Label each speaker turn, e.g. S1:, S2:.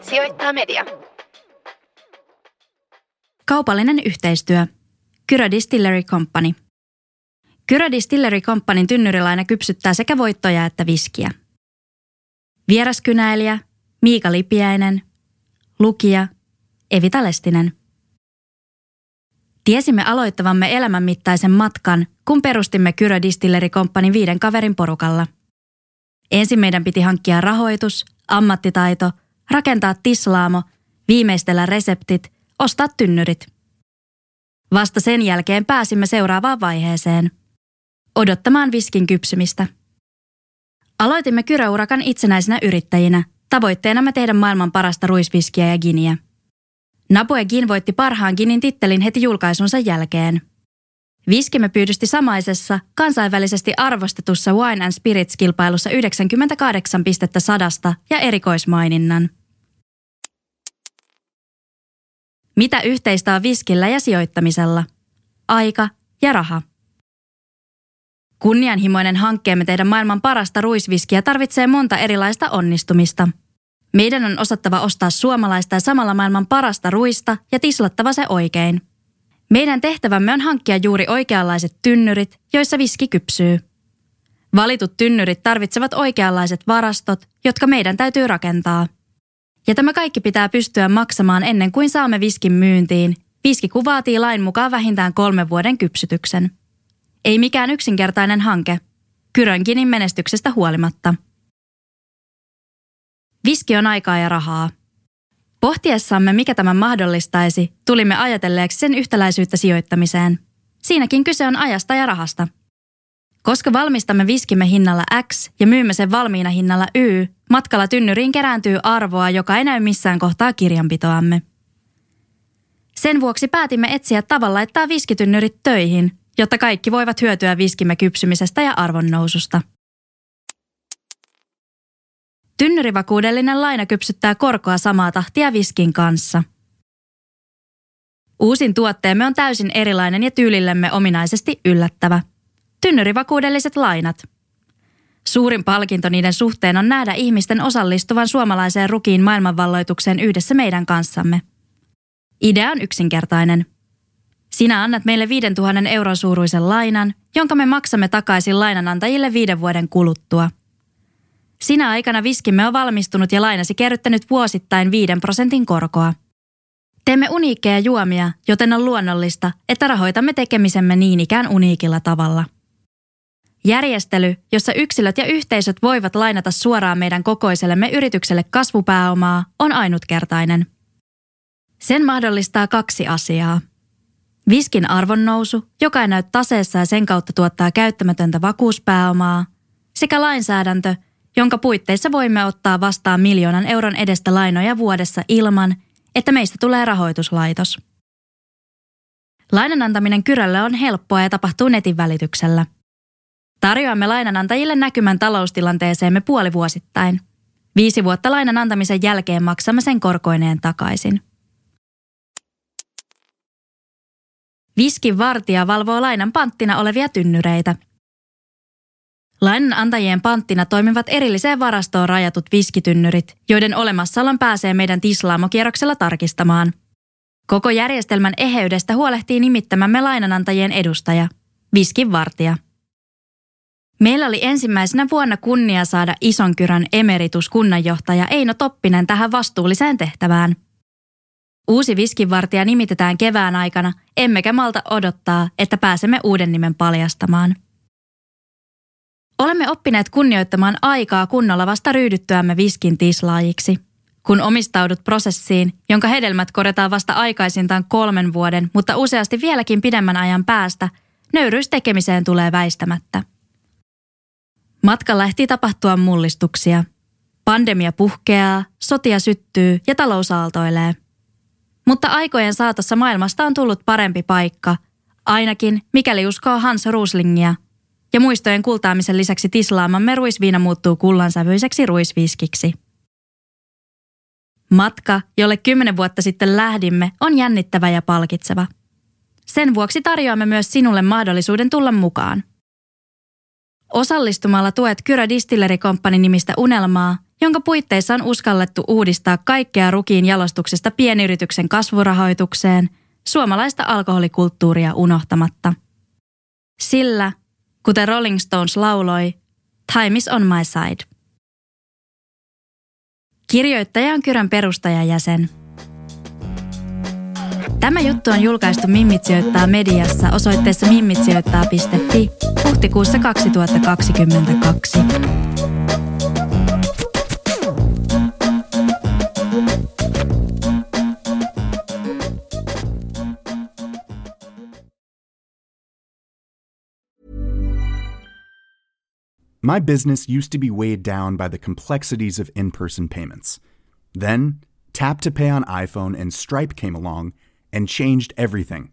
S1: Mimit sijoittaa media.
S2: Kaupallinen yhteistyö. Kyrö Distillery Company. Kyrö Distillery Companyn tynnyrilaina kypsyttää sekä voittoja että viskiä. Vieraskynäilijä Miika Lipiäinen, lukija Evita Lestinen. Tiesimme aloittavamme elämänmittaisen matkan, kun perustimme Kyrö Distillery Companyn viiden kaverin porukalla. Ensin meidän piti hankkia rahoitus, ammattitaito, rakentaa tislaamo, viimeistellä reseptit, ostaa tynnyrit. Vasta sen jälkeen pääsimme seuraavaan vaiheeseen. Odottamaan viskin kypsymistä. Aloitimme Kyröurakan itsenäisenä yrittäjinä, tavoitteenamme tehdä maailman parasta ruisviskiä ja giniä. Napoe Gin voitti parhaan ginin tittelin heti julkaisunsa jälkeen. Viskimme pyydysti samaisessa, kansainvälisesti arvostetussa Wine and Spirits-kilpailussa 98 pistettä sadasta ja erikoismaininnan. Mitä yhteistä on viskillä ja sijoittamisella? Aika ja raha. Kunnianhimoinen hankkeemme tehdä maailman parasta ruisviskiä tarvitsee monta erilaista onnistumista. Meidän on osattava ostaa suomalaista ja samalla maailman parasta ruista ja tislattava se oikein. Meidän tehtävämme on hankkia juuri oikeanlaiset tynnyrit, joissa viski kypsyy. Valitut tynnyrit tarvitsevat oikeanlaiset varastot, jotka meidän täytyy rakentaa. Ja tämä kaikki pitää pystyä maksamaan ennen kuin saamme viskin myyntiin. Viski vaatii lain mukaan vähintään kolmen vuoden kypsytyksen. Ei mikään yksinkertainen hanke. Kyrönkinin menestyksestä huolimatta. Viski on aikaa ja rahaa. Pohtiessamme, mikä tämän mahdollistaisi, tulimme ajatelleeksi sen yhtäläisyyttä sijoittamiseen. Siinäkin kyse on ajasta ja rahasta. Koska valmistamme viskimme hinnalla X ja myymme sen valmiina hinnalla Y, matkalla tynnyriin kerääntyy arvoa, joka ei näy missään kohtaa kirjanpitoamme. Sen vuoksi päätimme etsiä tavalla laittaa viskitynnyrit töihin, jotta kaikki voivat hyötyä viskimme kypsymisestä ja arvonnoususta. Tynnyrivakuudellinen laina kypsyttää korkoa samaa tahtia viskin kanssa. Uusin tuotteemme on täysin erilainen ja tyylillemme ominaisesti yllättävä. Tynnyrivakuudelliset lainat. Suurin palkinto niiden suhteen on nähdä ihmisten osallistuvan suomalaiseen rukiin maailmanvalloitukseen yhdessä meidän kanssamme. Idea on yksinkertainen – sinä annat meille 5000 euron suuruisen lainan, jonka me maksamme takaisin lainanantajille viiden vuoden kuluttua. Sinä aikana viskimme on valmistunut ja lainasi kerryttänyt vuosittain 5 prosentin korkoa. Teemme uniikkeja juomia, joten on luonnollista, että rahoitamme tekemisemme niin ikään uniikilla tavalla. Järjestely, jossa yksilöt ja yhteisöt voivat lainata suoraan meidän kokoisellemme yritykselle kasvupääomaa, on ainutkertainen. Sen mahdollistaa kaksi asiaa – Viskin arvonnousu, joka ei näy taseessa ja sen kautta tuottaa käyttämätöntä vakuuspääomaa, sekä lainsäädäntö, jonka puitteissa voimme ottaa vastaan miljoonan euron edestä lainoja vuodessa ilman, että meistä tulee rahoituslaitos. Lainan antaminen on helppoa ja tapahtuu netin välityksellä. Tarjoamme lainanantajille näkymän taloustilanteeseemme puolivuosittain. Viisi vuotta lainan antamisen jälkeen maksamme sen korkoineen takaisin. Viskin vartija valvoo lainan panttina olevia tynnyreitä. Lainanantajien panttina toimivat erilliseen varastoon rajatut viskitynnyrit, joiden olemassaolon pääsee meidän tislaamokierroksella tarkistamaan. Koko järjestelmän eheydestä huolehtii nimittämämme lainanantajien edustaja, viskin vartija. Meillä oli ensimmäisenä vuonna kunnia saada Isonkyrön emeritus kunnanjohtaja Eino Toppinen tähän vastuulliseen tehtävään – Uusi viskinvartija nimitetään kevään aikana, emmekä malta odottaa, että pääsemme uuden nimen paljastamaan. Olemme oppineet kunnioittamaan aikaa kunnolla vasta ryhdyttyämme viskin tislaajiksi. Kun omistaudut prosessiin, jonka hedelmät korjataan vasta aikaisintaan kolmen vuoden, mutta useasti vieläkin pidemmän ajan päästä, nöyryys tekemiseen tulee väistämättä. Matkalla ehtii tapahtua mullistuksia. Pandemia puhkeaa, sotia syttyy ja talous aaltoilee. Mutta aikojen saatossa maailmasta on tullut parempi paikka, ainakin mikäli uskoo Hans Ruslingia. Ja muistojen kultaamisen lisäksi tislaamamme ruisviina muuttuu kullansävyiseksi ruisviskiksi. Matka, jolle kymmenen vuotta sitten lähdimme, on jännittävä ja palkitseva. Sen vuoksi tarjoamme myös sinulle mahdollisuuden tulla mukaan. Osallistumalla tuet Kyrö Distilleri Company nimistä unelmaa, jonka puitteissa on uskallettu uudistaa kaikkea rukiin jalostuksesta pienyrityksen kasvurahoitukseen, suomalaista alkoholikulttuuria unohtamatta. Sillä, kuten Rolling Stones lauloi, Time is on my side. Kirjoittaja on Kyrön perustajajäsen. Tämä juttu on julkaistu Mimmit mediassa osoitteessa mimmitsijoittaa.fi huhtikuussa 2022.
S3: My business used to be weighed down by the complexities of in person payments. Then, Tap to Pay on iPhone and Stripe came along and changed everything.